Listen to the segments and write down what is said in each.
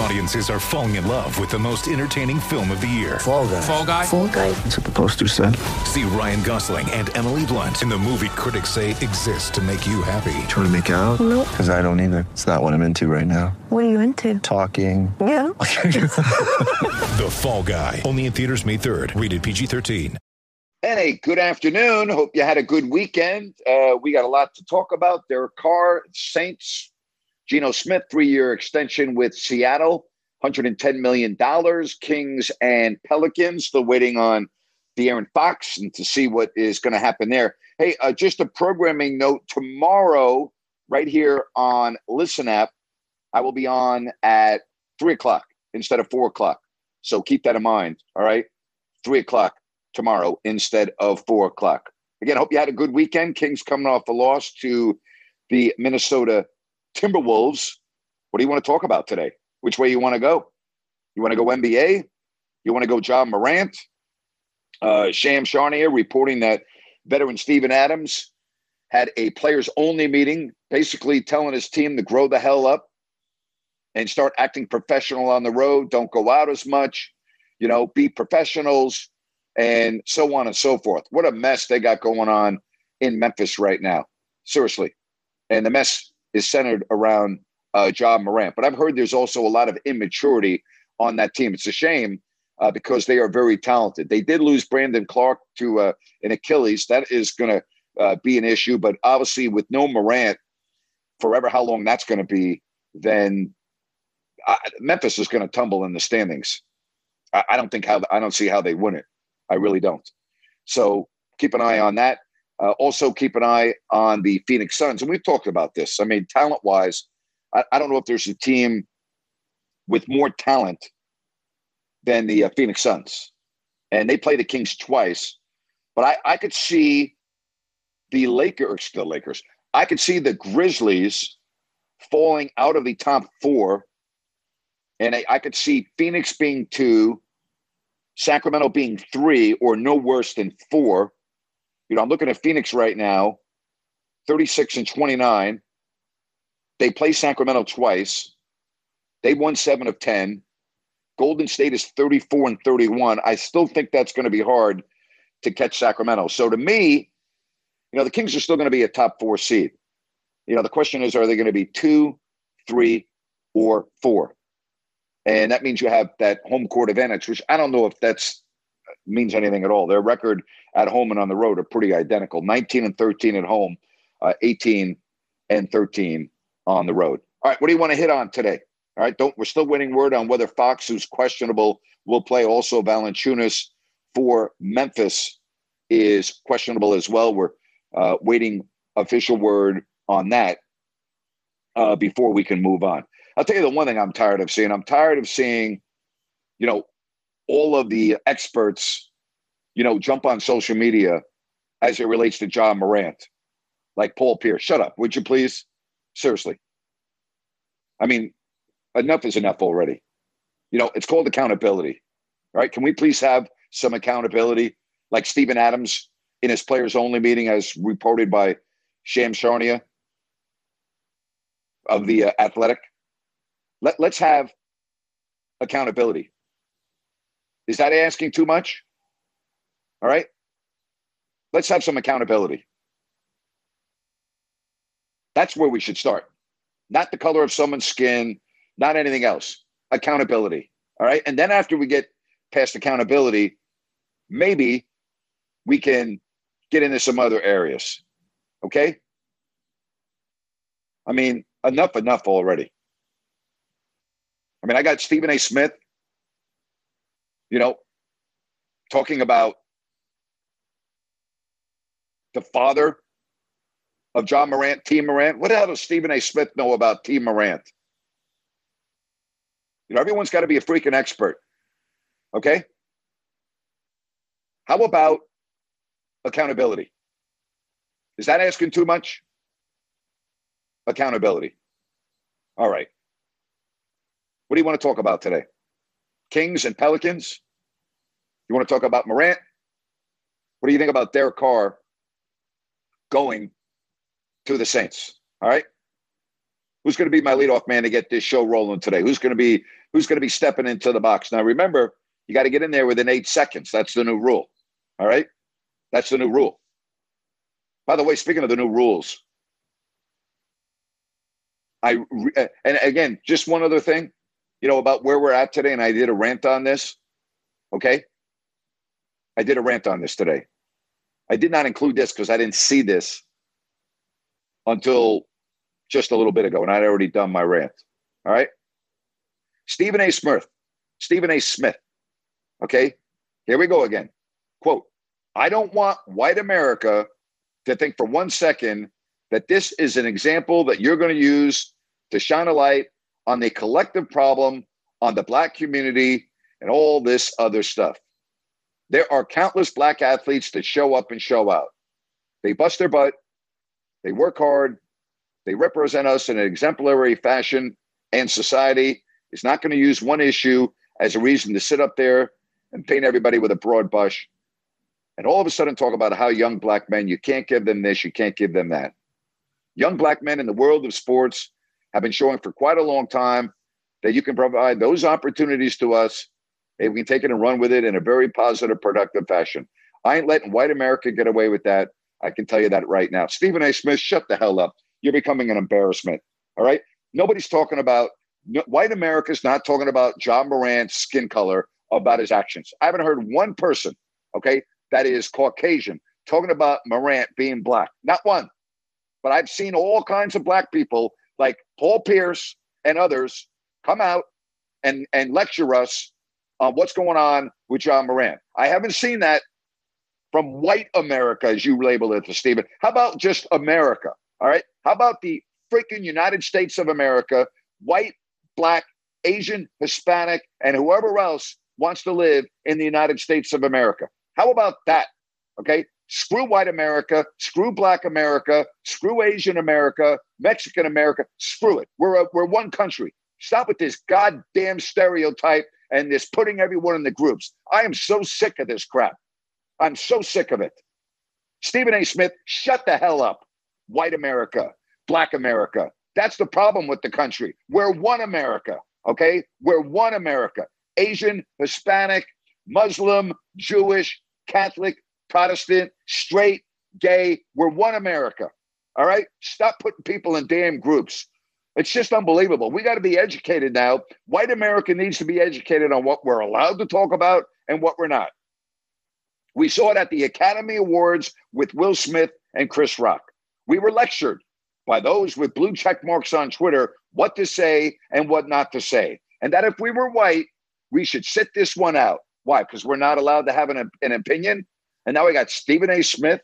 Audiences are falling in love with the most entertaining film of the year. Fall guy. Fall guy. Fall guy. That's what the poster said. See Ryan Gosling and Emily Blunt in the movie critics say exists to make you happy. Trying to make it out? Nope. Because I don't either. It's not what I'm into right now. What are you into? Talking. Yeah. The Fall Guy. Only in theaters May 3rd. Rated PG-13. And a good afternoon. Hope you had a good weekend. Uh, we got a lot to talk about. Derek Carr, Saints, Geno Smith, three year extension with Seattle, $110 million. Kings and Pelicans, still waiting on De'Aaron Fox and to see what is going to happen there. Hey, uh, just a programming note tomorrow, right here on Listen Up, I will be on at three o'clock instead of four o'clock. So keep that in mind. All right. Three o'clock tomorrow instead of four o'clock. Again, hope you had a good weekend. Kings coming off a loss to the Minnesota Timberwolves. What do you want to talk about today? Which way you want to go? You want to go NBA? You want to go Ja Morant? Uh, Shams Charania reporting that veteran Steven Adams had a players only meeting, basically telling his team to grow the hell up and start acting professional on the road. Don't go out as much, you know, be professionals and so on and so forth. What a mess they got going on in Memphis right now. Seriously. And the mess is centered around uh, Ja Morant. But I've heard there's also a lot of immaturity on that team. It's a shame uh, because they are very talented. They did lose Brandon Clarke to uh, an Achilles. That is going to uh, be an issue. But obviously, with no Morant, forever how long that's going to be, then I, Memphis is going to tumble in the standings. I, I don't think how I don't see how they win it. I really don't. So keep an eye on that. Uh, also, keep an eye on the Phoenix Suns. And we've talked about this. I mean, talent wise, I, I, don't know if there's a team with more talent than the uh, Phoenix Suns. And they play the Kings twice. But I, I could see the Lakers, the Lakers, I could see the Grizzlies falling out of the top four. And I, I could see Phoenix being two, Sacramento being three or no worse than four. You know, I'm looking at Phoenix right now, 36 and 29. They play Sacramento twice. They won seven of 10. Golden State is 34 and 31. I still think that's going to be hard to catch Sacramento. So to me, you know, the Kings are still going to be a top four seed. You know, the question is, are they going to be two, three, or four? And that means you have that home court advantage, which I don't know if that's means anything at all. Their record at home and on the road are pretty identical 19 and 13 at home, uh, 18 and 13 on the road. All right, what do you want to hit on today? All right, don't we're still waiting word on whether Fox, who's questionable, will play. Also, Valanciunas for Memphis is questionable as well. We're uh, waiting official word on that uh, before we can move on. I'll tell you the one thing I'm tired of seeing. I'm tired of seeing, you know, all of the experts, you know, jump on social media as it relates to Ja Morant, like Paul Pierce. Shut up, would you please? Seriously. I mean, enough is enough already. You know, it's called accountability, right? Can we please have some accountability, like Steven Adams in his players only meeting, as reported by Shams Charania of the uh, Athletic? Let, let's have accountability. Is that asking too much? All right. Let's have some accountability. That's where we should start. Not the color of someone's skin, not anything else. Accountability. All right. And then after we get past accountability, maybe we can get into some other areas. Okay. I mean, enough, enough already. I mean, I got Stephen A. Smith, you know, talking about the father of Ja Morant, Tee Morant. What the hell does Stephen A. Smith know about Tee Morant? You know, everyone's got to be a freaking expert. Okay? How about accountability? Is that asking too much? Accountability. All right. What do you want to talk about today? Kings and Pelicans? You want to talk about Morant? What do you think about Derek Carr going to the Saints? All right. Who's going to be my leadoff man to get this show rolling today? Who's going to be who's going to be stepping into the box? Now remember, you got to get in there within eight seconds. That's the new rule. All right. That's the new rule. By the way, speaking of the new rules, I and again, just one other thing, you know, about where we're at today, and I did a rant on this. Okay. I did a rant on this today. I did not include this because I didn't see this until just a little bit ago, and I'd already done my rant. All right. Stephen A. Smith. Stephen A. Smith. Okay. Here we go again. Quote I don't want white America to think for one second that this is an example that you're going to use to shine a light on the collective problem, on the black community, and all this other stuff. There are countless black athletes that show up and show out. They bust their butt, they work hard, they represent us in an exemplary fashion, and society is not going to use one issue as a reason to sit up there and paint everybody with a broad brush and all of a sudden talk about how young black men, you can't give them this, you can't give them that. Young black men in the world of sports have been showing for quite a long time that you can provide those opportunities to us. If we can take it and run with it in a very positive, productive fashion. I ain't letting white America get away with that. I can tell you that right now. Stephen A. Smith, shut the hell up. You're becoming an embarrassment. All right. Nobody's talking about white America's not talking about Ja Morant's skin color about his actions. I haven't heard one person, okay, that is Caucasian, talking about Morant being black. Not one. But I've seen all kinds of black people like Paul Pierce and others come out and, and lecture us on what's going on with John Moran. I haven't seen that from white America, as you label it, Stephen. How about just America? All right. How about the freaking United States of America, white, black, Asian, Hispanic, and whoever else wants to live in the United States of America? How about that? Okay. Screw white America, screw black America, screw Asian America, Mexican America, screw it. We're, a, we're one country. Stop with this goddamn stereotype and this putting everyone in the groups. I am so sick of this crap. I'm so sick of it. Stephen A. Smith, shut the hell up. White America, black America. That's the problem with the country. We're one America, okay? We're one America. Asian, Hispanic, Muslim, Jewish, Catholic, Protestant, straight, gay. We're one America. All right? Stop putting people in damn groups. It's just unbelievable. We got to be educated now. White America needs to be educated on what we're allowed to talk about and what we're not. We saw it at the Academy Awards with Will Smith and Chris Rock. We were lectured by those with blue check marks on Twitter what to say and what not to say. And that if we were white, we should sit this one out. Why? Because we're not allowed to have an, an opinion. And now we got Stephen A. Smith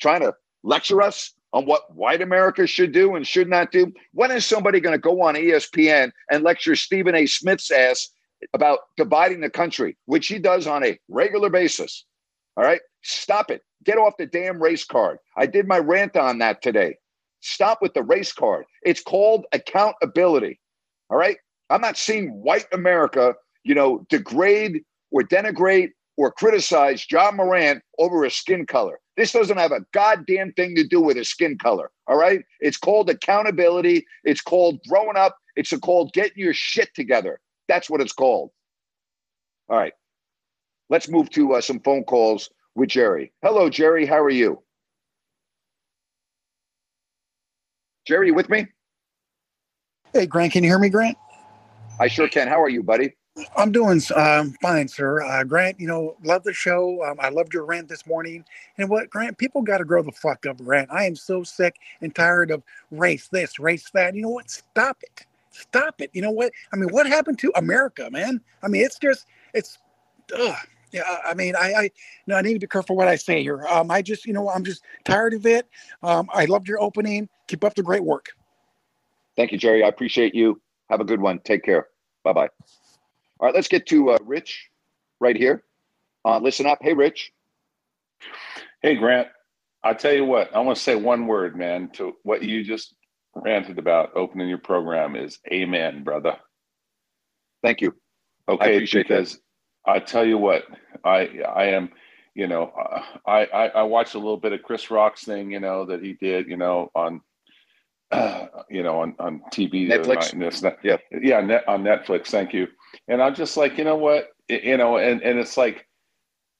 trying to lecture us on what white America should do and should not do. When is somebody going to go on ESPN and lecture Stephen A. Smith's ass about dividing the country, which he does on a regular basis? All right. Stop it. Get off the damn race card. I did my rant on that today. Stop with the race card. It's called accountability. All right. I'm not seeing white America, you know, degrade or denigrate or criticize Ja Morant over his skin color. This doesn't have a goddamn thing to do with his skin color. All right. It's called accountability. It's called growing up. It's called getting your shit together. That's what it's called. All right. Let's move to uh, some phone calls with Jerry. Hello, Jerry. How are you? Jerry, you with me? Hey, Grant. Can you hear me, Grant? I sure can. How are you, buddy? I'm doing um, fine, sir. Uh, Grant, you know, love the show. Um, I loved your rant this morning. And what, Grant, people got to grow the fuck up, Grant. I am so sick and tired of race this, race that. You know what? Stop it. Stop it. You know what? I mean, what happened to America, man? I mean, it's just, it's, ugh. Yeah, I mean, I, I, no, I need to be careful what I say here. Um, I just, you know, I'm just tired of it. Um, I loved your opening. Keep up the great work. Thank you, Jerry. I appreciate you. Have a good one. Take care. Bye bye. All right, let's get to uh, Rich right here. Uh, listen up. Hey, Rich. Hey, Grant. I tell you what, I want to say one word, man, to what you just ranted about opening your program is amen, brother. Thank you. Okay, appreciate because I tell you what, I I am, you know, I, I I watched a little bit of Chris Rock's thing, you know, that he did, you know, on uh, you know, on, on TV the other Netflix. night and this. Yeah. yeah, net, on Netflix. Thank you. And I'm just like, you know what, It- you know, and and it's like,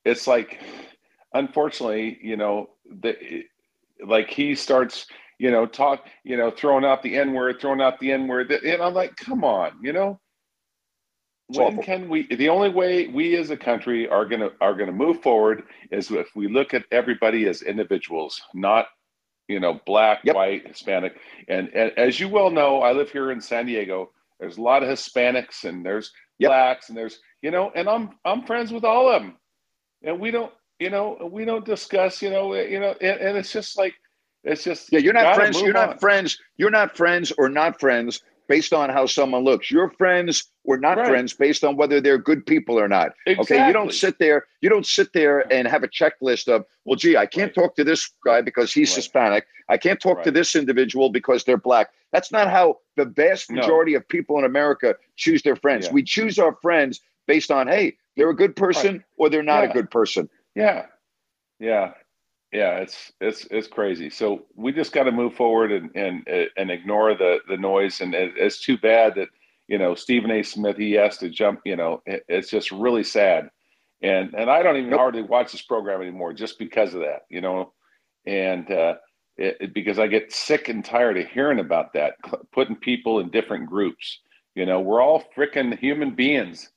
it's like, unfortunately, you know, the like he starts, you know, talk, you know, throwing out the N word, throwing out the N word, and I'm like, come on, you know. It's When awful. can we? The only way we as a country are gonna are gonna move forward is if we look at everybody as individuals, not you know black, Yep. white, Hispanic, and and as you well know, I live here in San Diego. There's a lot of Hispanics and there's Yep. blacks and there's you know, and I'm I'm friends with all of them, and we don't you know we don't discuss you know you know and, and it's just like it's just Yeah, you're not friends. You're not on. friends. You're not friends or not friends based on how someone looks. You're friends or not Right. friends based on whether they're good people or not. Okay, you don't sit there. You don't sit there and have a checklist of, well, gee, I can't Right. talk to this guy because he's Right. Hispanic. I can't talk to this individual because they're black. That's not how the vast No. majority of people in America choose their friends. Yeah. We choose our friends based on, hey, they're a good person or they're not Yeah. a good person. Yeah, yeah, yeah. It's it's it's crazy. So we just got to move forward and and and ignore the the noise. And it, it's too bad that you know Stephen A. Smith he has to jump. You know, it, it's just really sad. And and I don't even hardly watch this program anymore just because of that. You know, and uh, it, it- because I get sick and tired of hearing about that, putting people in different groups. You know, we're all freaking human beings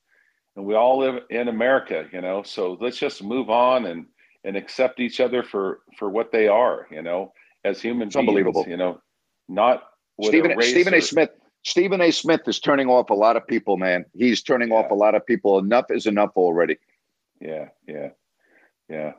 and we all live in America, you know. So let's just move on and and accept each other for for what they are, you know, as human It's beings. unbelievable. you know, not Stephen, a Stephen A. Smith. Stephen A. Smith is turning off a lot of people, man. He's turning off a lot of people. Enough is enough already. Yeah, yeah, yeah.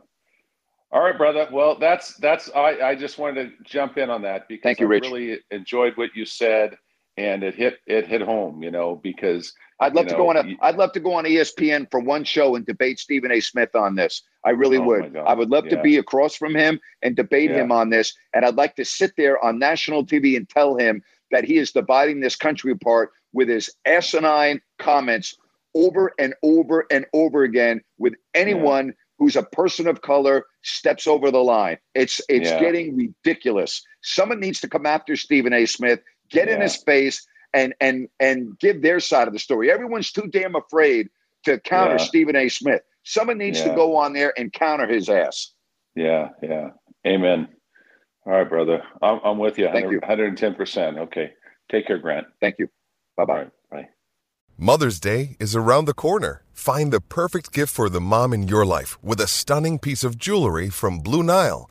All right, brother. Well, that's that's. I I just wanted to jump in on that because Thank you, I Rich. really enjoyed what you said, and it hit it hit home, you know, because I'd love to know, go on a. you- would love to go on ESPN for one show and debate Stephen A. Smith on this. I really Oh, would. I would love to be across from him and debate Yeah. him on this. And I'd like to sit there on national TV and tell him that he is dividing this country apart with his asinine comments over and over and over again with anyone who's a person of color steps over the line. It's it's Yeah. getting ridiculous. Someone needs to come after Stephen A. Smith, get in his face, and and and give their side of the story. Everyone's too damn afraid to counter Yeah. Stephen A. Smith. Someone needs to go on there and counter his ass. yeah, yeah. Amen. All right, brother. I'm I'm with you. Thank you. 110 percent. Okay. Take care, Grant. Thank you. Bye bye. right. Bye. Mother's Day is around the corner. Find the perfect gift for the mom in your life with a stunning piece of jewelry from Blue Nile.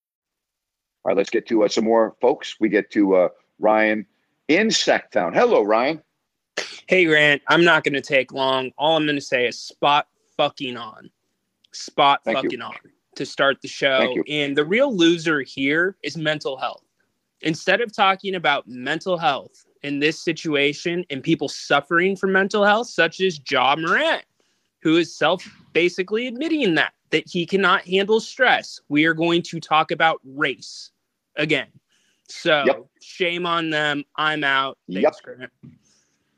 All right, let's get to uh, some more folks. We get to uh, Ryan in Sacktown. Hello, Ryan. Hey, Grant, I'm not going to take long. All I'm going to say is spot fucking on. Spot Thank you. fucking on to start the show. And the real loser here is mental health. Instead of talking about mental health in this situation and people suffering from mental health, such as Ja Morant, who is self basically admitting that, that he cannot handle stress, we are going to talk about race again. So Yep. shame on them. I'm out. Yep. Thanks, Grant.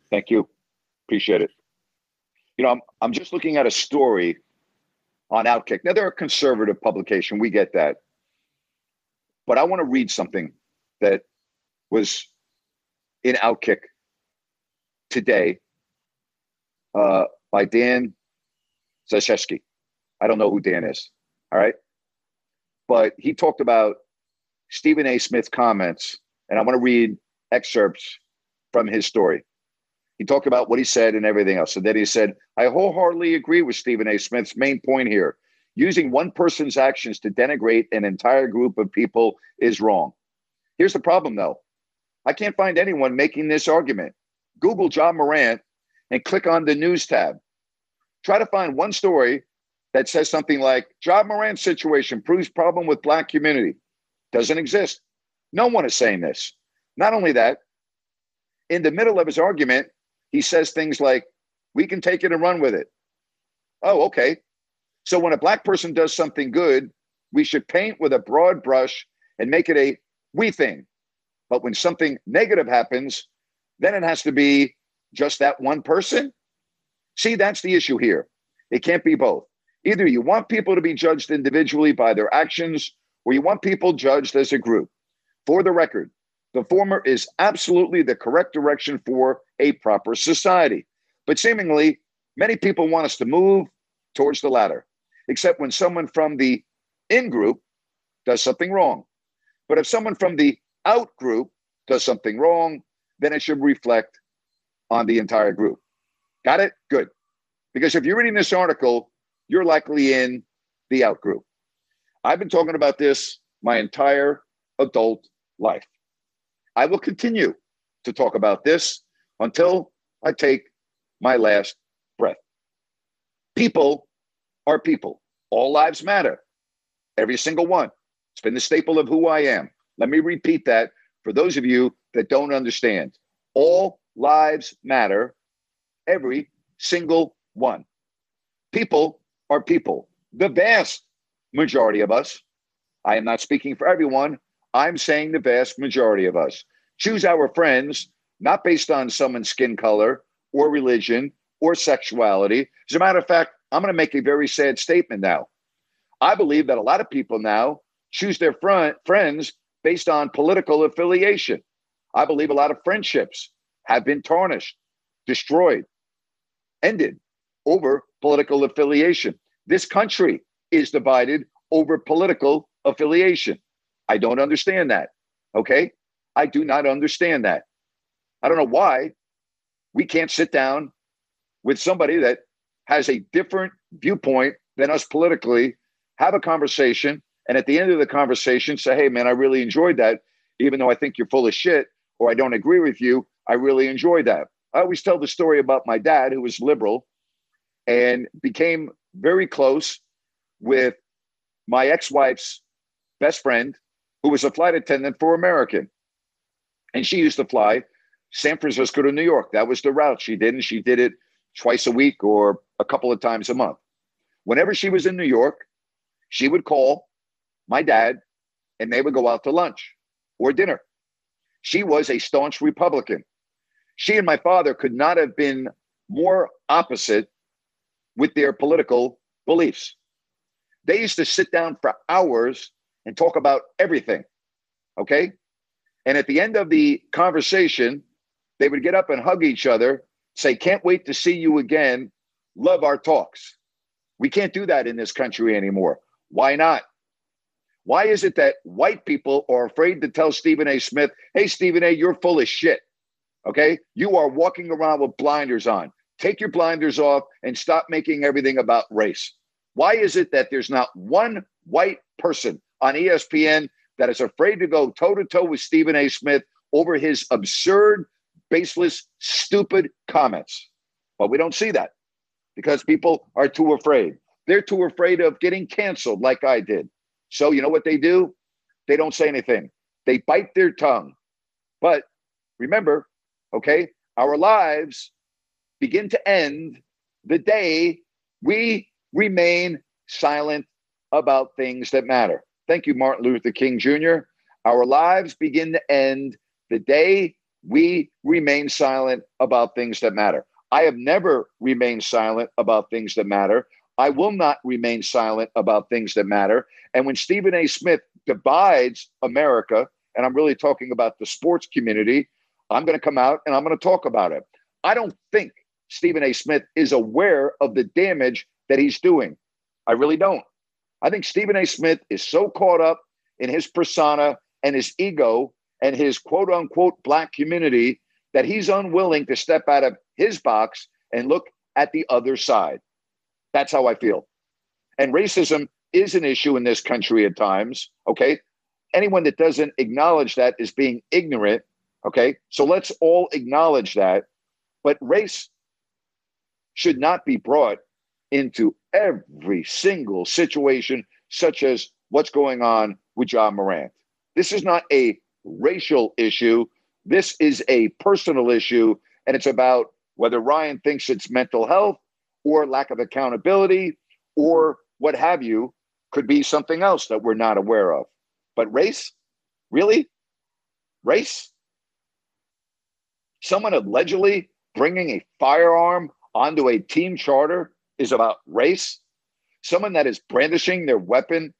Thank you. Appreciate it. You know, I'm, I'm just looking at a story on Outkick. Now, they're a conservative publication. We get that. But I want to read something that was in Outkick today uh, by Dan Zaksheske. I don't know who Dan is. All right. But he talked about Stephen A. Smith comments, and I want to read excerpts from his story. He talked about what he said and everything else. And then he said, I wholeheartedly agree with Stephen A. Smith's main point here. Using one person's actions to denigrate an entire group of people is wrong. Here's the problem, though. I can't find anyone making this argument. Google Ja Morant and click on the news tab. Try to find one story that says something like Ja Morant's situation proves problem with black community. Doesn't exist. No one is saying this. Not only that, in the middle of his argument, he says things like, we can take it and run with it. Oh, okay. So when a black person does something good, we should paint with a broad brush and make it a we thing. But when something negative happens, then it has to be just that one person. See, that's the issue here. It can't be both. Either you want people to be judged individually by their actions, or you want people judged as a group. For the record, the former is absolutely the correct direction for a proper society. But seemingly, many people want us to move towards the latter, except when someone from the in group does something wrong. But if someone from the out group does something wrong, then it should reflect on the entire group. Got it? Good. Because if you're reading this article, you're likely in the out group. I've been talking about this my entire adult life. I will continue to talk about this until I take my last breath. People are people. All lives matter. Every single one. It's been the staple of who I am. Let me repeat that for those of you that don't understand. All lives matter. Every single one. People are people. The vast majority of us, I am not speaking for everyone, I'm saying the vast majority of us choose our friends not based on someone's skin color or religion or sexuality. As a matter of fact, I'm going to make a very sad statement now. I believe that a lot of people now choose their front, friends based on political affiliation. I believe a lot of friendships have been tarnished, destroyed, ended over political affiliation. This country is divided over political affiliation. I don't understand that. Okay. I do not understand that. I don't know why we can't sit down with somebody that has a different viewpoint than us politically, have a conversation, and at the end of the conversation say, hey, man, I really enjoyed that. Even though I think you're full of shit or I don't agree with you, I really enjoyed that. I always tell the story about my dad, who was liberal and became very close with my ex wife's best friend, who was a flight attendant for American. And she used to fly San Francisco to New York. That was the route she did. And she did it twice a week or a couple of times a month. Whenever she was in New York, she would call my dad and they would go out to lunch or dinner. She was a staunch Republican. She and my father could not have been more opposite with their political beliefs. They used to sit down for hours and talk about everything. Okay. And at the end of the conversation, they would get up and hug each other, say, Can't wait to see you again. Love our talks. We can't do that in this country anymore. Why not? Why is it that white people are afraid to tell Stephen A. Smith, Hey, Stephen A., you're full of shit? Okay. You are walking around with blinders on. Take your blinders off and stop making everything about race. Why is it that there's not one white person on ESPN that is afraid to go toe to toe with Stephen A. Smith over his absurd, baseless, stupid comments? But we don't see that because people are too afraid. They're too afraid of getting canceled like I did. So, you know what they do? They don't say anything, they bite their tongue. But remember, okay, our lives begin to end the day we remain silent about things that matter. Thank you, Martin Luther King Jr. Our lives begin to end the day we remain silent about things that matter. I have never remained silent about things that matter. I will not remain silent about things that matter. And when Stephen A. Smith divides America, and I'm really talking about the sports community, I'm going to come out and I'm going to talk about it. I don't think Stephen A. Smith is aware of the damage that he's doing. I really don't. I think Stephen A. Smith is so caught up in his persona and his ego and his quote unquote black community that he's unwilling to step out of his box and look at the other side. That's how I feel. And racism is an issue in this country at times. Okay. Anyone that doesn't acknowledge that is being ignorant. Okay. So let's all acknowledge that. But race should not be brought into every single situation, such as what's going on with Ja Morant. This is not a racial issue. This is a personal issue, and it's about whether Ryan thinks it's mental health or lack of accountability or what have you, could be something else that we're not aware of. But race? Really? Race? Someone allegedly bringing a firearm onto a team charter is about race? Someone that is brandishing their weapon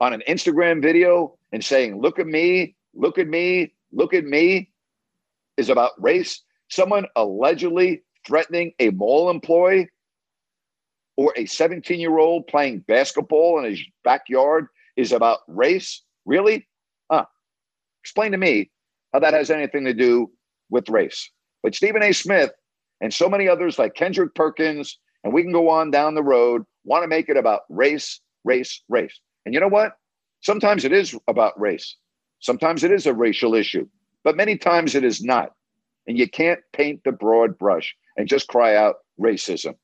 on an Instagram video and saying, Look at me, look at me, look at me, is about race. Someone allegedly threatening a mall employee or a 17 year old playing basketball in his backyard is about race? Really? Huh. Explain to me how that has anything to do with race. But Stephen A. Smith and so many others like Kendrick Perkins, and we can go on down the road, want to make it about race, race, race. And you know what? Sometimes it is about race. Sometimes it is a racial issue, but many times it is not. And you can't paint the broad brush and just cry out racism.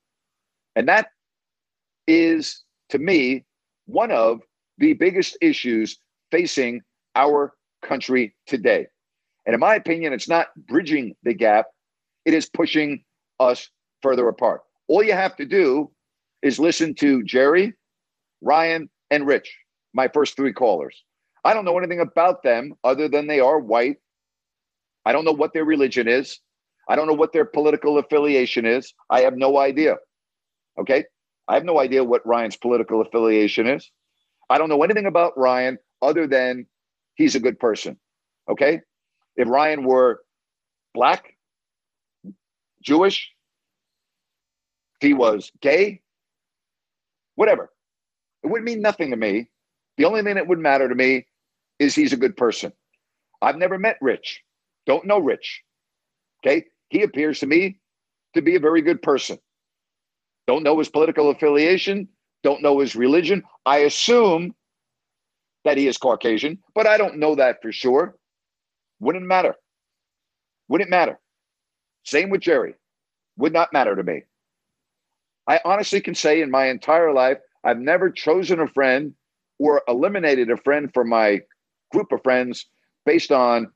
And that is, to me, one of the biggest issues facing our country today. And in my opinion, it's not bridging the gap, it is pushing us further apart. All you have to do is listen to Jerry, Ryan, and Rich, my first three callers. I don't know anything about them other than they are white. I don't know what their religion is. I don't know what their political affiliation is. I have no idea. Okay. I have no idea what Ryan's political affiliation is. I don't know anything about Ryan other than he's a good person. Okay. If Ryan were black, Jewish, he was gay, whatever, it wouldn't mean nothing to me. The only thing that would matter to me is he's a good person. I've never met Rich, don't know Rich. Okay. He appears to me to be a very good person. Don't know his political affiliation, don't know his religion. I assume that he is Caucasian, but I don't know that for sure. Wouldn't matter. Wouldn't matter. Same with Jerry. Would not matter to me. I honestly can say in my entire life, I've never chosen a friend or eliminated a friend from my group of friends based on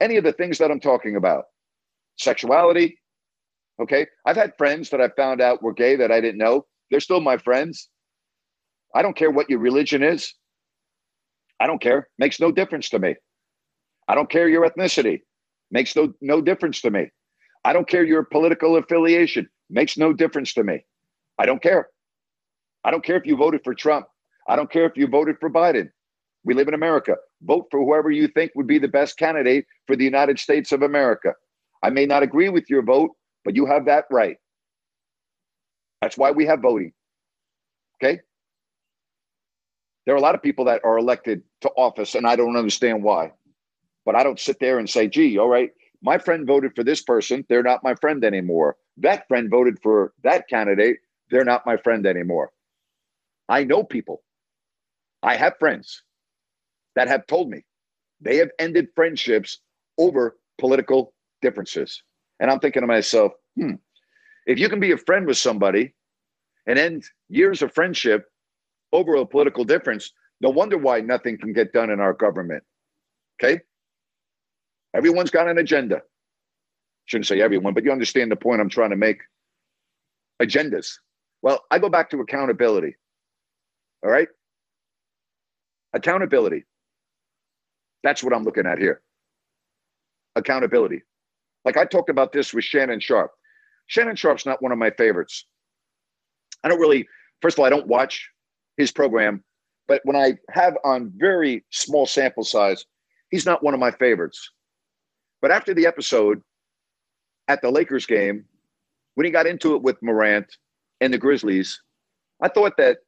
any of the things that I'm talking about sexuality. Okay. I've had friends that I found out were gay that I didn't know. They're still my friends. I don't care what your religion is. I don't care. Makes no difference to me. I don't care your ethnicity. Makes no, no difference to me. I don't care your political affiliation. Makes no difference to me. I don't care. I don't care if you voted for Trump. I don't care if you voted for Biden. We live in America. Vote for whoever you think would be the best candidate for the United States of America. I may not agree with your vote, but you have that right. That's why we have voting. Okay? There are a lot of people that are elected to office, and I don't understand why. But I don't sit there and say, gee, all right, my friend voted for this person. They're not my friend anymore. That friend voted for that candidate. They're not my friend anymore. I know people. I have friends that have told me they have ended friendships over political differences. And I'm thinking to myself, hmm, if you can be a friend with somebody and end years of friendship over a political difference, no wonder why nothing can get done in our government. Okay? Everyone's got an agenda. Shouldn't say everyone, but you understand the point I'm trying to make. Agendas. Well, I go back to accountability. All right? Accountability. That's what I'm looking at here. Accountability. Like I talked about this with Shannon Sharpe. Shannon Sharpe's not one of my favorites. I don't really, first of all, I don't watch his program, but when I have on very small sample size, he's not one of my favorites. But after the episode at the Lakers game, when he got into it with Morant and the Grizzlies, I thought that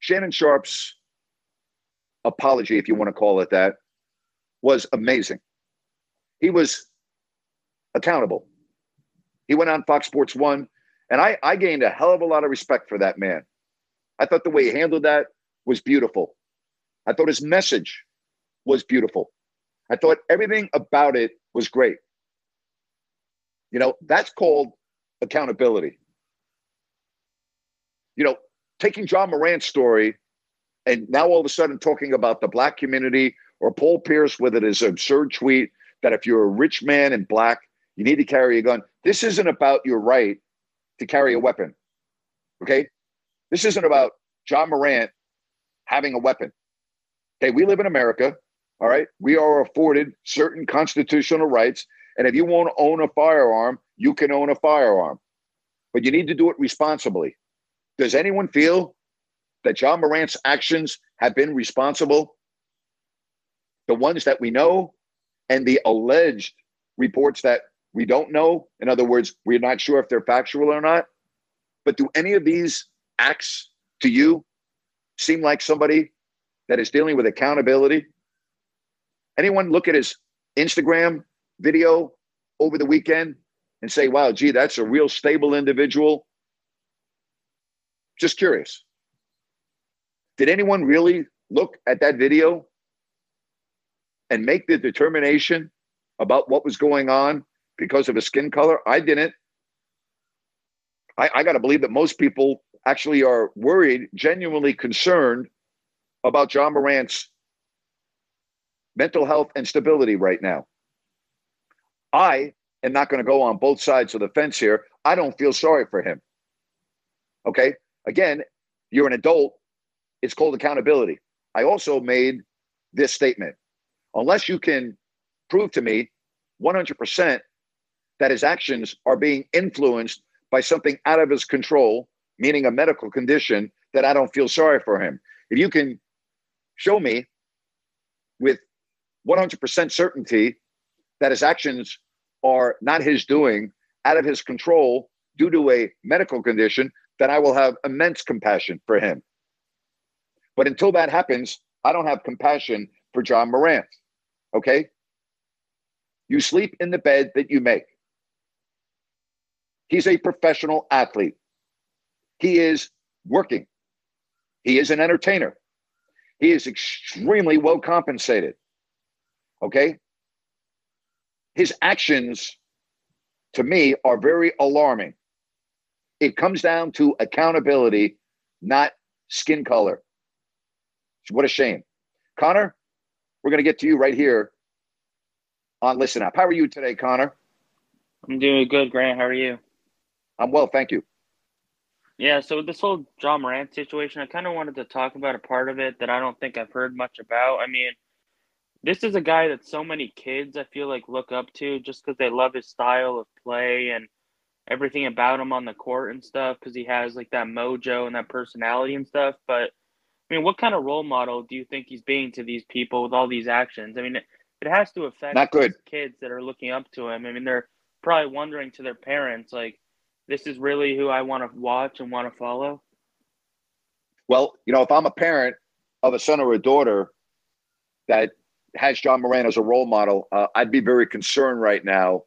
Shannon Sharpe's apology, if you want to call it that, was amazing. He was accountable. He went on Fox Sports One, and I, I gained a hell of a lot of respect for that man. I thought the way he handled that was beautiful. I thought his message was beautiful. I thought everything about it was great. You know, that's called accountability. You know, taking Ja Morant's story and now all of a sudden talking about the black community or Paul Pierce with it is absurd tweet that if you're a rich man in black, you need to carry a gun. This isn't about your right to carry a weapon. Okay? This isn't about Ja Morant having a weapon. Okay, we live in America. All right. We are afforded certain constitutional rights. And if you want to own a firearm, you can own a firearm. But you need to do it responsibly. Does anyone feel that Ja Morant's actions have been responsible? The ones that we know and the alleged reports that we don't know. In other words, we're not sure if they're factual or not. But do any of these acts to you seem like somebody that is dealing with accountability? Anyone look at his Instagram video over the weekend and say, wow, gee, that's a real stable individual? Just curious. Did anyone really look at that video and make the determination about what was going on because of his skin color? I didn't. I, I got to believe that most people actually are worried, genuinely concerned about Ja Morant's mental health and stability right now. I am not going to go on both sides of the fence here. I don't feel sorry for him. Okay. Again, you're an adult. It's called accountability. I also made this statement unless you can prove to me 100% that his actions are being influenced by something out of his control, meaning a medical condition, that I don't feel sorry for him. If you can show me with 100% certainty that his actions are not his doing, out of his control due to a medical condition, then I will have immense compassion for him. But until that happens, I don't have compassion for Ja Morant. Okay? You sleep in the bed that you make. He's a professional athlete. He is working. He is an entertainer. He is extremely well compensated. Okay? His actions, to me, are very alarming. It comes down to accountability, not skin color. What a shame. Connor, we're going to get to you right here on Listen Up. How are you today, Connor? I'm doing good, Grant. How are you? I'm well, thank you. Yeah, so this whole Ja Morant situation, I kind of wanted to talk about a part of it that I don't think I've heard much about. I mean, this is a guy that so many kids I feel like look up to just because they love his style of play and everything about him on the court and stuff because he has like that mojo and that personality and stuff. But I mean, what kind of role model do you think he's being to these people with all these actions? I mean, it, it has to affect Not good. kids that are looking up to him. I mean, they're probably wondering to their parents, like, this is really who I want to watch and want to follow. Well, you know, if I'm a parent of a son or a daughter that has Ja Morant as a role model, uh, I'd be very concerned right now.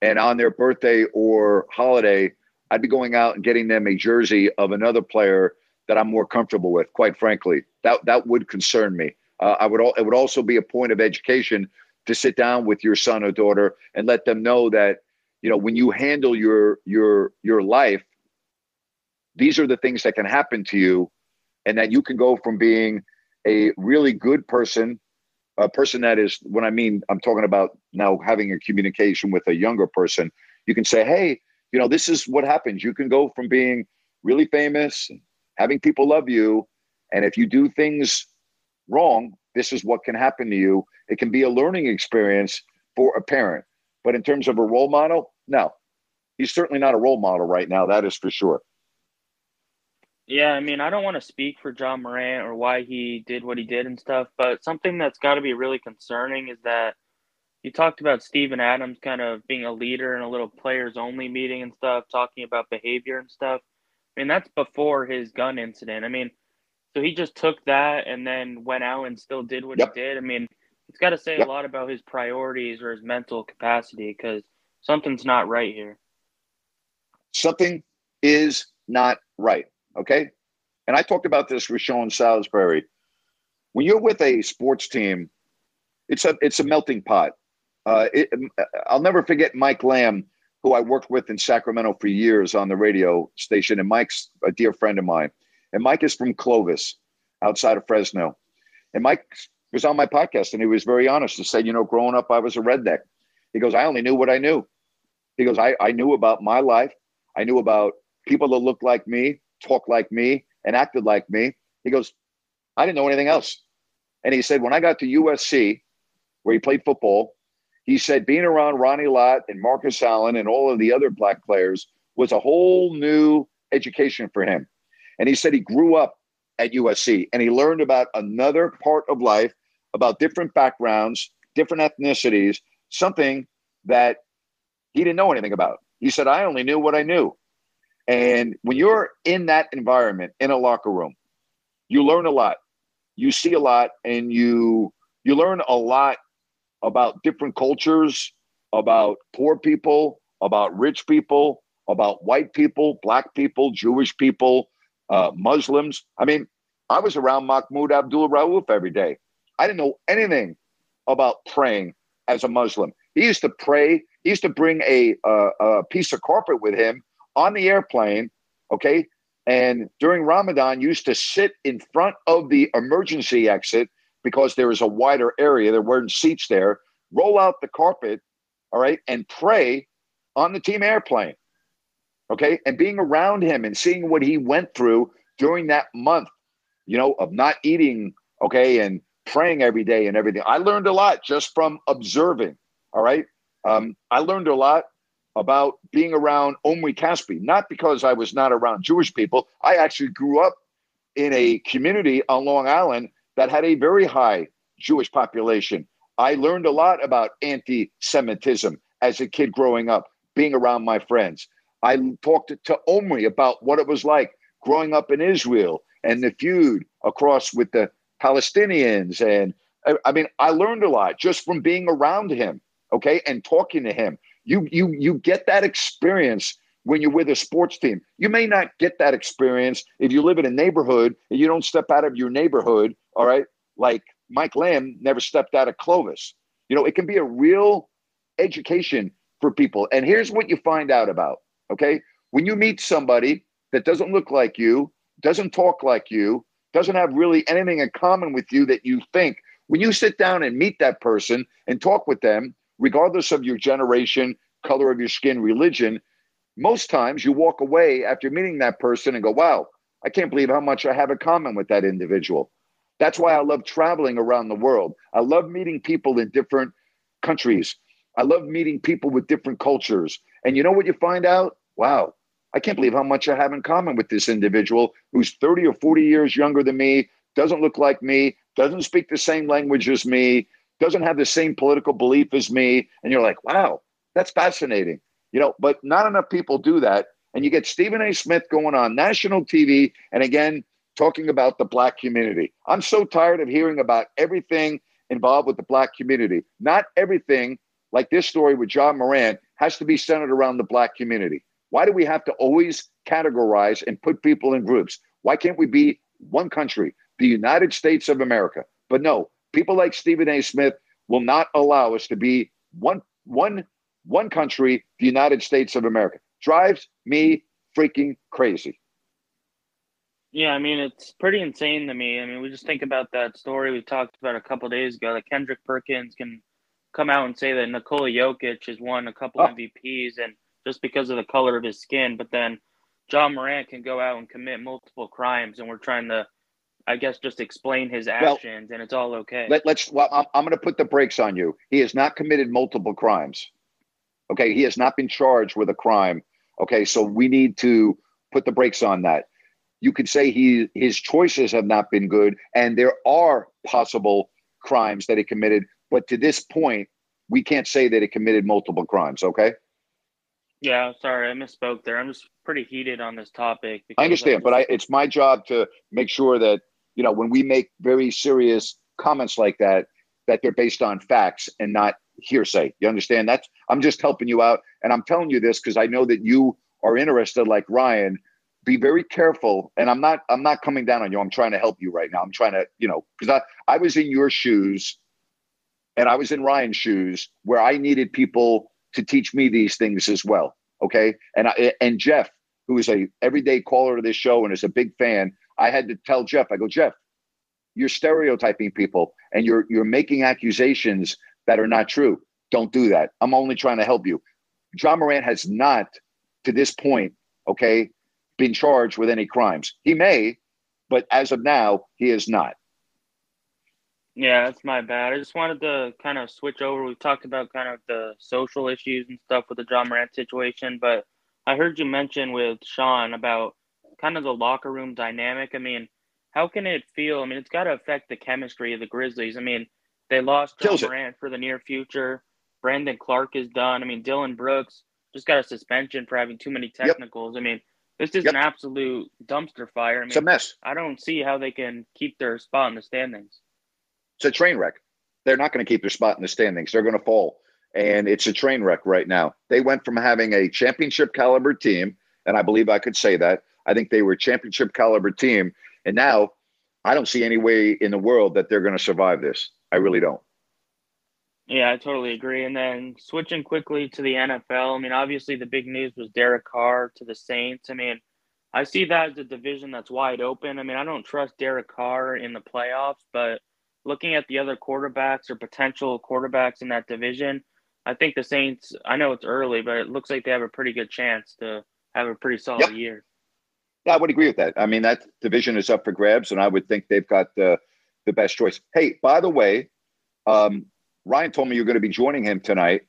And on their birthday or holiday, I'd be going out and getting them a jersey of another player that I'm more comfortable with. Quite frankly, that that would concern me. Uh, I would. It would also be a point of education to sit down with your son or daughter and let them know that you know when you handle your your your life, these are the things that can happen to you, and that you can go from being a really good person a person that is when i mean i'm talking about now having a communication with a younger person you can say hey you know this is what happens you can go from being really famous having people love you and if you do things wrong this is what can happen to you It can be a learning experience for a parent. But in terms of a role model, no, he's certainly not a role model right now. That is for sure. Yeah, I mean, I don't want to speak for Ja Morant or why he did what he did and stuff, but something that's got to be really concerning is that you talked about Steven Adams kind of being a leader in a little players only meeting and stuff, talking about behavior and stuff. I mean, that's before his gun incident. I mean, so he just took that and then went out and still did what Yep. he did. I mean, it's got to say Yep. a lot about his priorities or his mental capacity because something's not right here. something is not right. Okay. And I talked about this with Sean Salisbury. When you're with a sports team, it's a it's a melting pot. Uh, it, I'll never forget Mike Lamb, who I worked with in Sacramento for years on the radio station, and Mike's a dear friend of mine. And Mike is from Clovis, outside of Fresno. And Mike was on my podcast, and he was very honest to say, you know, growing up, I was a redneck. He goes, I only knew what I knew. He goes, I, I knew about my life. I knew about people that looked like me, talked like me, and acted like me. He goes, I didn't know anything else. And he said, when I got to USC, where he played football, he said being around Ronnie Lott and Marcus Allen and all of the other black players was a whole new education for him. And he said he grew up at USC and he learned about another part of life, about different backgrounds, different ethnicities, something that he didn't know anything about. He said, I only knew what I knew. And when you're in that environment in a locker room, you learn a lot. You see a lot and you you learn a lot about different cultures, about poor people, about rich people, about white people, black people, Jewish people, uh, Muslims. I mean, I was around Mahmoud Abdul Rauf every day. I didn't know anything about praying as a Muslim. He used to pray. He used to bring a, uh, a piece of carpet with him on the airplane. Okay. And during Ramadan, used to sit in front of the emergency exit because there is a wider area. There weren't seats there. Roll out the carpet, all right, and pray on the team airplane. Okay. And being around him and seeing what he went through during that month, you know, of not eating, okay, and praying every day and everything. I learned a lot just from observing. All right. Um, I learned a lot about being around Omri Caspi, not because I was not around Jewish people. I actually grew up in a community on Long Island that had a very high Jewish population. I learned a lot about anti Semitism as a kid growing up, being around my friends. I talked to Omri about what it was like growing up in Israel and the feud across with the Palestinians. And I, I mean, I learned a lot just from being around him, okay, and talking to him. You you you get that experience when you're with a sports team. You may not get that experience if you live in a neighborhood and you don't step out of your neighborhood, all right? Like Mike Lamb never stepped out of Clovis. You know, it can be a real education for people. And here's what you find out about, okay? When you meet somebody that doesn't look like you, doesn't talk like you, doesn't have really anything in common with you that you think, when you sit down and meet that person and talk with them, regardless of your generation, color of your skin, religion, most times you walk away after meeting that person and go, wow, I can't believe how much I have in common with that individual. That's why I love traveling around the world. I love meeting people in different countries. I love meeting people with different cultures. And you know what you find out? Wow, I can't believe how much I have in common with this individual who's 30 or 40 years younger than me, doesn't look like me, doesn't speak the same language as me, doesn't have the same political belief as me. And you're like, wow, that's fascinating. You know, but not enough people do that. And you get Stephen A. Smith going on national TV and again talking about the black community. I'm so tired of hearing about everything involved with the black community. Not everything, like this story with Ja Morant, has to be centered around the black community. Why do we have to always categorize and put people in groups? Why can't we be one country, the United States of America? But no, people like Stephen A. Smith will not allow us to be one one one country, the United States of America. Drives me freaking crazy. Yeah, I mean it's pretty insane to me. I mean, we just think about that story we talked about a couple days ago that Kendrick Perkins can come out and say that Nikola Jokic has won a couple Oh. MVPs and just because of the color of his skin, but then Ja Morant can go out and commit multiple crimes and we're trying to I guess just explain his Well, actions and it's all okay. Let, let's. Well, I'm, I'm going to put the brakes on you. He has not committed multiple crimes. Okay, he has not been charged with a crime. Okay, so we need to put the brakes on that. You could say he his choices have not been good, and there are possible crimes that he committed, but to this point, we can't say that he committed multiple crimes. Okay, yeah, sorry, I misspoke there. I'm just pretty heated on this topic. I understand, but I, it's my job to make sure that you know when we make very serious comments like that, that they're based on facts and not hearsay. You understand? That's I'm just helping you out, and I'm telling you this because I know that you are interested, like Ryan. Be very careful, and I'm not. I'm not coming down on you. I'm trying to help you right now. I'm trying to, you know, because I I was in your shoes, and I was in Ryan's shoes, where I needed people to teach me these things as well. Okay, and I and Jeff, who is a everyday caller to this show and is a big fan, I had to tell Jeff. I go, Jeff, you're stereotyping people, and you're you're making accusations that are not true. Don't do that. I'm only trying to help you. Ja Morant has not, to this point, okay, been charged with any crimes. He may, but as of now, he is not. Yeah, that's my bad. I just wanted to kind of switch over. We've talked about kind of the social issues and stuff with the Ja Morant situation, but I heard you mention with Sean about kind of the locker room dynamic. I mean, how can it feel? I mean, it's got to affect the chemistry of the Grizzlies. I mean, they lost Ja. Morant for the near future. Brandon Clarke is done. I mean, Dillon Brooks just got a suspension for having too many technicals. I mean, this is Yep. an absolute dumpster fire. I mean, It's a mess. I don't see how they can keep their spot in the standings. It's a train wreck. They're not going to keep their spot in the standings. They're going to fall. And it's a train wreck right now. They went from having a championship caliber team, and I believe I could say that. I think they were a championship caliber team. And now I don't see any way in the world that they're going to survive this. I really don't. Yeah, I totally agree. And then switching quickly to the NFL, I mean, obviously the big news was Derek Carr to the Saints. I mean, I see that as a division that's wide open. I mean, I don't trust Derek Carr in the playoffs, but looking at the other quarterbacks or potential quarterbacks in that division, I think the Saints, I know it's early, but it looks like they have a pretty good chance to have a pretty solid Yep. year. Yeah, I would agree with that. I mean, that division is up for grabs, and I would think they've got the the best choice. Hey, by the way, um, Ryan told me you're going to be joining him tonight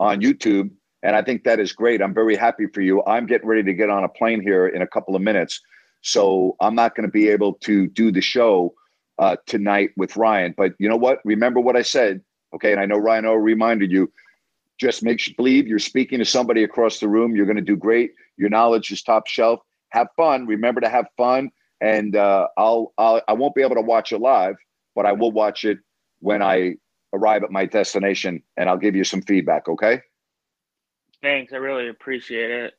on YouTube, and I think that is great. I'm very happy for you. I'm getting ready to get on a plane here in a couple of minutes, so I'm not going to be able to do the show uh, tonight with Ryan. But you know what? Remember what I said, okay? And I know Ryan O reminded you. Just make sure, believe you're speaking to somebody across the room. You're going to do great. Your knowledge is top shelf. Have fun. Remember to have fun. And uh, I'll, I'll I won't be able to watch it live, but I will watch it when I arrive at my destination, and I'll give you some feedback. Okay? Thanks. I really appreciate it.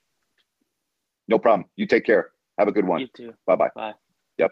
No problem. You take care. Have a good one. You too. Bye bye. Bye. Yep.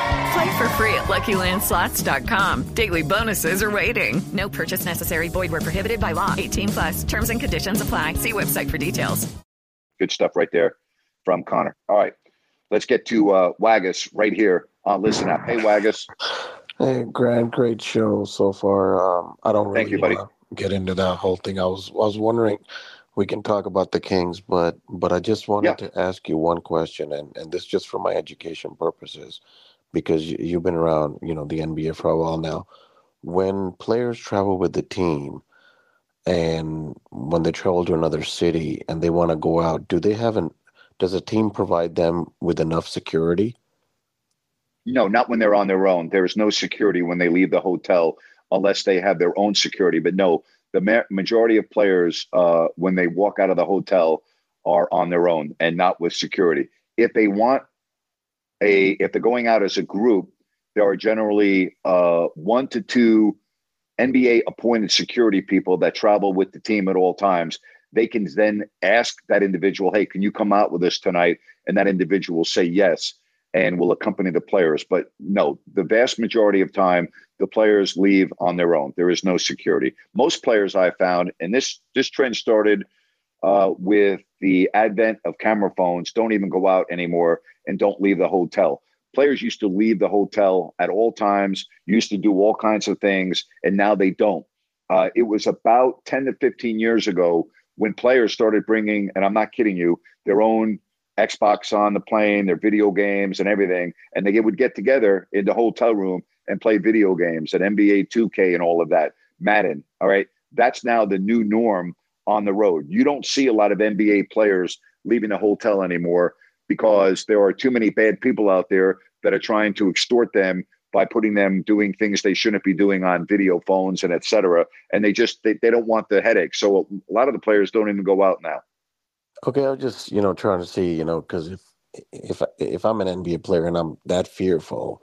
Play for free at LuckyLandSlots.com. Daily bonuses are waiting. No purchase necessary. Void where prohibited by law. 18 plus. Terms and conditions apply. See website for details. Good stuff right there from Connor. All right, let's get to uh, Wagus right here on Listen Up. Hey, Wagus. Hey, Grant, great show so far. Um, I don't really Thank you, buddy. get into that whole thing. I was I was wondering, we can talk about the Kings, but but I just wanted to ask you one question, and and this just for my education purposes, because you, you've been around, you know, the NBA for a while now. When players travel with the team, and when they travel to another city and they want to go out, do they have an does a team provide them with enough security? No, not when they're on their own. There is no security when they leave the hotel unless they have their own security. But no, the ma- majority of players, uh, when they walk out of the hotel, are on their own and not with security. If they want a, if they're going out as a group, there are generally uh, one to two NBA appointed security people that travel with the team at all times. They can then ask that individual, "Hey, can you come out with us tonight?" And that individual will say yes and will accompany the players. But no, the vast majority of time, the players leave on their own. There is no security. Most players I found, and this this trend started uh, with the advent of camera phones, don't even go out anymore and don't leave the hotel. Players used to leave the hotel at all times, used to do all kinds of things, and now they don't. Uh, it was about 10 to 15 years ago when players started bringing, and I'm not kidding you, their own Xbox on the plane, their video games and everything, and they would get together in the hotel room and play video games and NBA 2K and all of that, Madden. All right, that's now the new norm on the road. You don't see a lot of NBA players leaving the hotel anymore because there are too many bad people out there that are trying to extort them by putting them doing things they shouldn't be doing on video phones and et cetera. And they just they, they don't want the headache. So a lot of the players don't even go out now. Okay, I was just you know trying to see you know because if if if I'm an NBA player and I'm that fearful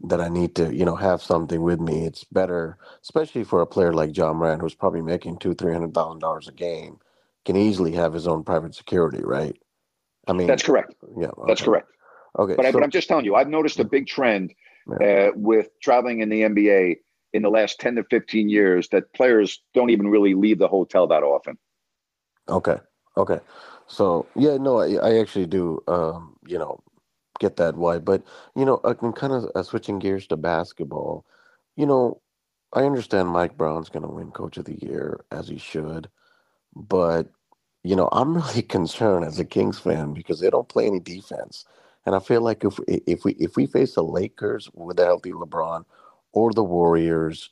that I need to you know have something with me, it's better, especially for a player like Ja Morant who's probably making two three hundred thousand dollars a game, can easily have his own private security, right? I mean, that's correct. Yeah, okay. that's correct. Okay, but, I, but I'm just telling you, I've noticed a big trend yeah. uh, with traveling in the NBA in the last ten to fifteen years that players don't even really leave the hotel that often. Okay, okay. So yeah, no, I, I actually do, um, you know, get that why. But you know, I'm kind of uh, switching gears to basketball. You know, I understand Mike Brown's going to win Coach of the Year as he should, but you know, I'm really concerned as a Kings fan because they don't play any defense, and I feel like if if we if we face the Lakers with a healthy LeBron, or the Warriors,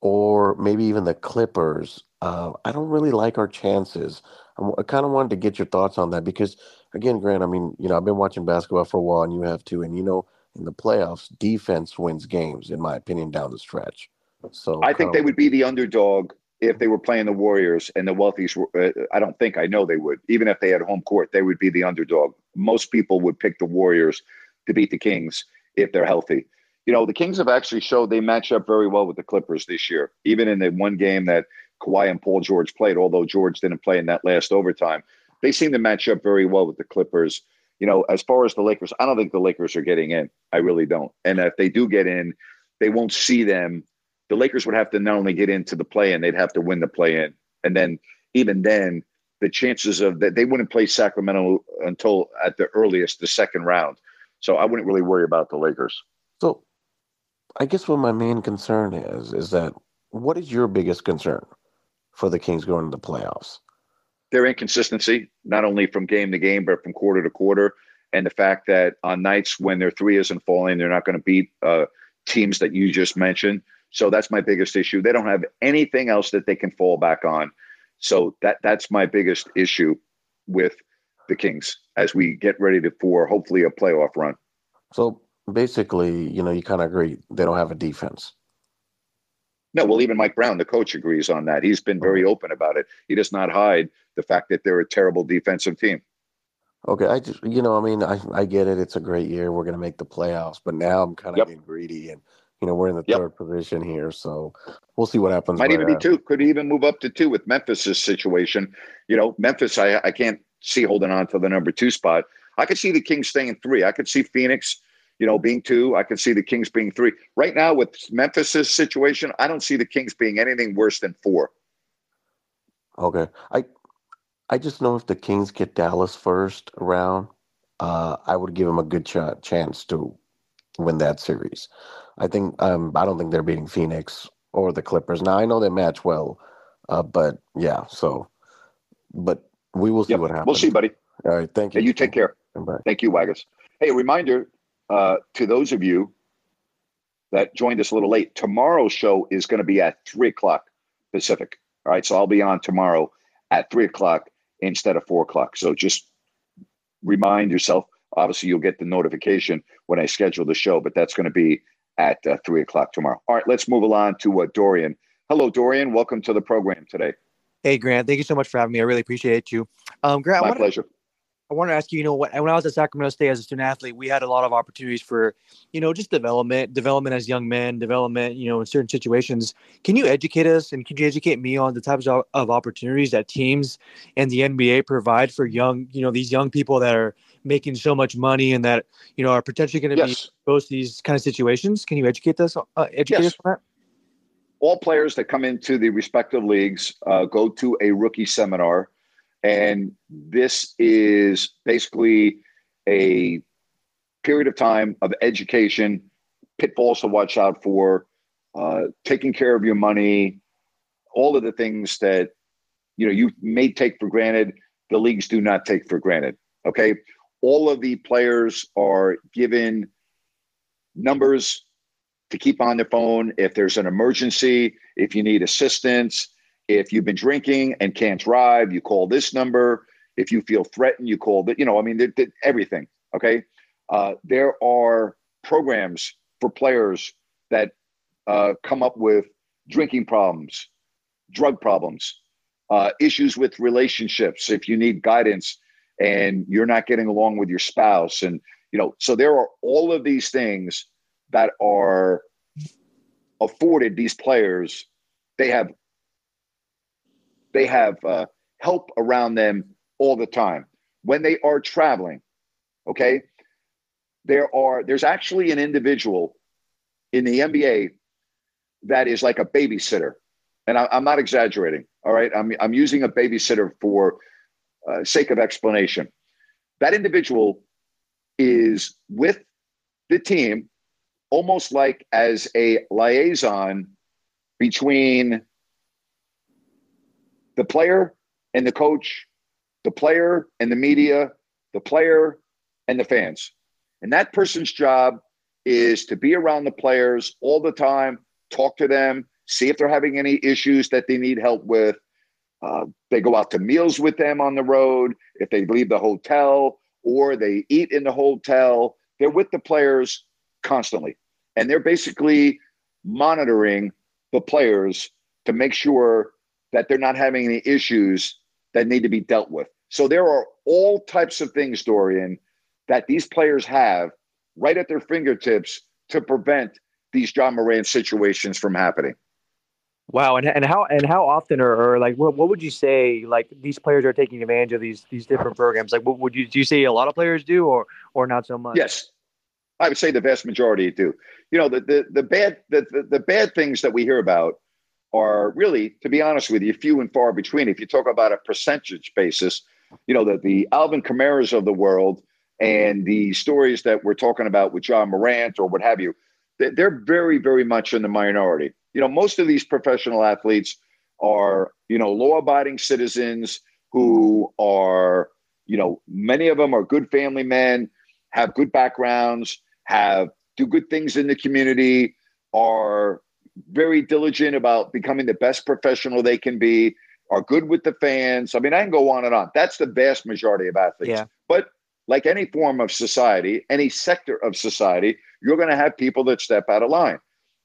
or maybe even the Clippers, uh, I don't really like our chances. I kind of wanted to get your thoughts on that because, again, Grant, I mean, you know, I've been watching basketball for a while, and you have too, and you know, in the playoffs, defense wins games, in my opinion, down the stretch. So I think they would be the underdog if they were playing the Warriors and the wealthies. Uh, I don't think I know they would, even if they had home court, they would be the underdog. Most people would pick the Warriors to beat the Kings if they're healthy. You know, the Kings have actually showed they match up very well with the Clippers this year, even in the one game that Kawhi and Paul George played, although George didn't play in that last overtime. They seem to match up very well with the Clippers. You know, as far as the Lakers, I don't think the Lakers are getting in. I really don't. And if they do get in, they won't see them. The Lakers would have to not only get into the play in, they'd have to win the play in. And then, even then, the chances of that they wouldn't play Sacramento until at the earliest the second round. So I wouldn't really worry about the Lakers. So I guess what my main concern is is that what is your biggest concern? for the Kings going to the playoffs? Their inconsistency, not only from game to game, but from quarter to quarter. And the fact that on nights when their three isn't falling, they're not going to beat uh, teams that you just mentioned. So that's my biggest issue. They don't have anything else that they can fall back on. So that that's my biggest issue with the Kings as we get ready to for hopefully a playoff run. So basically, you know, you kind of agree they don't have a defense. No, well, even Mike Brown, the coach, agrees on that. He's been very open about it. He does not hide the fact that they're a terrible defensive team. Okay, I just you know, I mean, I I get it. It's a great year. We're going to make the playoffs, but now I'm kind of yep. getting greedy, and you know, we're in the yep. third position here, so we'll see what happens. Might even be two. Could even move up to two with Memphis's situation. You know, Memphis, I I can't see holding on to the number two spot. I could see the Kings staying three. I could see Phoenix you know, being two. I can see the Kings being three. Right now, with Memphis's situation, I don't see the Kings being anything worse than four. Okay, I I just know if the Kings get Dallas first round, uh, I would give them a good ch- chance to win that series. I think um, I don't think they're beating Phoenix or the Clippers. Now I know they match well, uh, but yeah. So, but we will see yep. what happens. We'll see, buddy. All right, thank you. you take care. Bye. Thank you, Waggis. Hey, reminder uh, to those of you that joined us a little late, tomorrow's show is going to be at three o'clock Pacific. All right. So I'll be on tomorrow at three o'clock instead of four o'clock. So just remind yourself. Obviously, you'll get the notification when I schedule the show, but that's going to be at uh, three o'clock tomorrow. All right. Let's move along to uh, Dorian. Hello, Dorian. Welcome to the program today. Hey, Grant, thank you so much for having me. I really appreciate you. Um, Grant, My I wanna, pleasure. I want to ask you, you know, when I was at Sacramento State as a student athlete, we had a lot of opportunities for, you know, just development, development as young men, development, you know, in certain situations. Can you educate us and can you educate me on the types of, of opportunities that teams and the NBA provide for young, you know, these young people that are making so much money and that, you know, are potentially going to be Yes. exposed to these kind of situations? Can you educate us, uh, educate Yes. us on that? all players that come into the respective leagues uh, go to a rookie seminar, and this is basically a period of time of education, pitfalls to watch out for, uh, taking care of your money, all of the things that you know you may take for granted. The leagues do not take for granted. Okay, all of the players are given numbers to keep on their phone if there's an emergency, if you need assistance, if you've been drinking and can't drive, you call this number. If you feel threatened, you call that. You know, I mean, th- th- everything. Okay, uh, there are programs for players that uh, come up with drinking problems, drug problems, uh, issues with relationships. If you need guidance and you're not getting along with your spouse, and you know, so there are all of these things that are afforded these players they have they have uh, help around them all the time. When they are traveling okay there are there's actually an individual in the nba that is like a babysitter. And I, i'm not exaggerating all right? I'm, I'm using a babysitter for uh, sake of explanation. That individual is with the team almost like as a liaison between the player and the coach, the player and the media, the player and the fans. And that person's job is to be around the players all the time, talk to them, see if they're having any issues that they need help with. Uh, they go out to meals with them on the road. If they leave the hotel or they eat in the hotel, they're with the players constantly. And they're basically monitoring the players to make sure that they're not having any issues that need to be dealt with. So there are all types of things, Dorian, that these players have right at their fingertips to prevent these Ja Morant situations from happening. Wow, and and how and how often or, or like what, what would you say like these players are taking advantage of these these different programs? Like, what would you do? You say a lot of players do, or or not so much? Yes, I would say the vast majority do. You know, the the the bad the, the, the bad things that we hear about are really, to be honest with you, few and far between. If you talk about a percentage basis, you know, the the Alvin Kamara's of the world and the stories that we're talking about with Ja Morant or what have you, they- they're very very much in the minority. You know, most of these professional athletes are you know law abiding citizens who are you know many of them are good family men have good backgrounds have do good things in the community are very diligent about becoming the best professional they can be are good with the fans. I mean i can go on and on. That's the vast majority of athletes. Yeah. but like any form of society any sector of society you're going to have people that step out of line.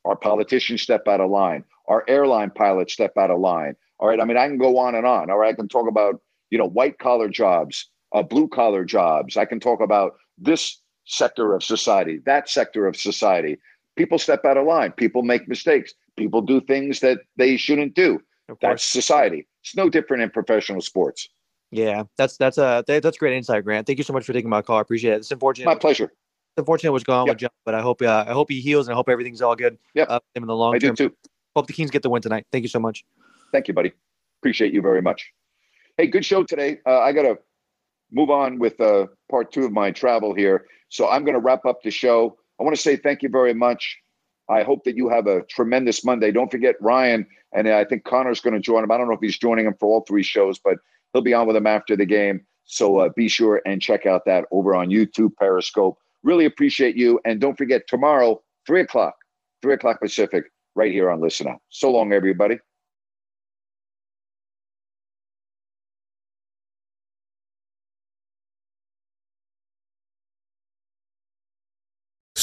Our politicians step out of line. Our airline pilots step out of line. All right i mean i can go on and on. All right i can talk about you know white collar jobs uh, blue collar jobs. I can talk about this sector of society that sector of society people step out of line people make mistakes people do things that they shouldn't do that's society it's no different in professional sports Yeah, that's that's a that, that's great insight, Grant. Thank you so much for taking my call. I appreciate it. It's unfortunate. my pleasure It's unfortunate what's going on with Ja, but I hope uh, I hope he heals and I hope everything's all good. Yeah, uh, him in the long I do too. Hope the Kings get the win tonight. Thank you so much. Thank you, buddy. Appreciate you very much. Hey, good show today. Uh, I got to move on with uh, part two of my travel here. So I'm going to wrap up the show. I want to say thank you very much. I hope that you have a tremendous Monday. Don't forget Ryan, and I think Connor's going to join him. I don't know if he's joining him for all three shows, but he'll be on with him after the game. So uh, be sure and check out that over on YouTube, Periscope. Really appreciate you. And don't forget tomorrow, 3 o'clock, 3 o'clock Pacific, right here on Listen Up. So long, everybody.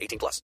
18 plus.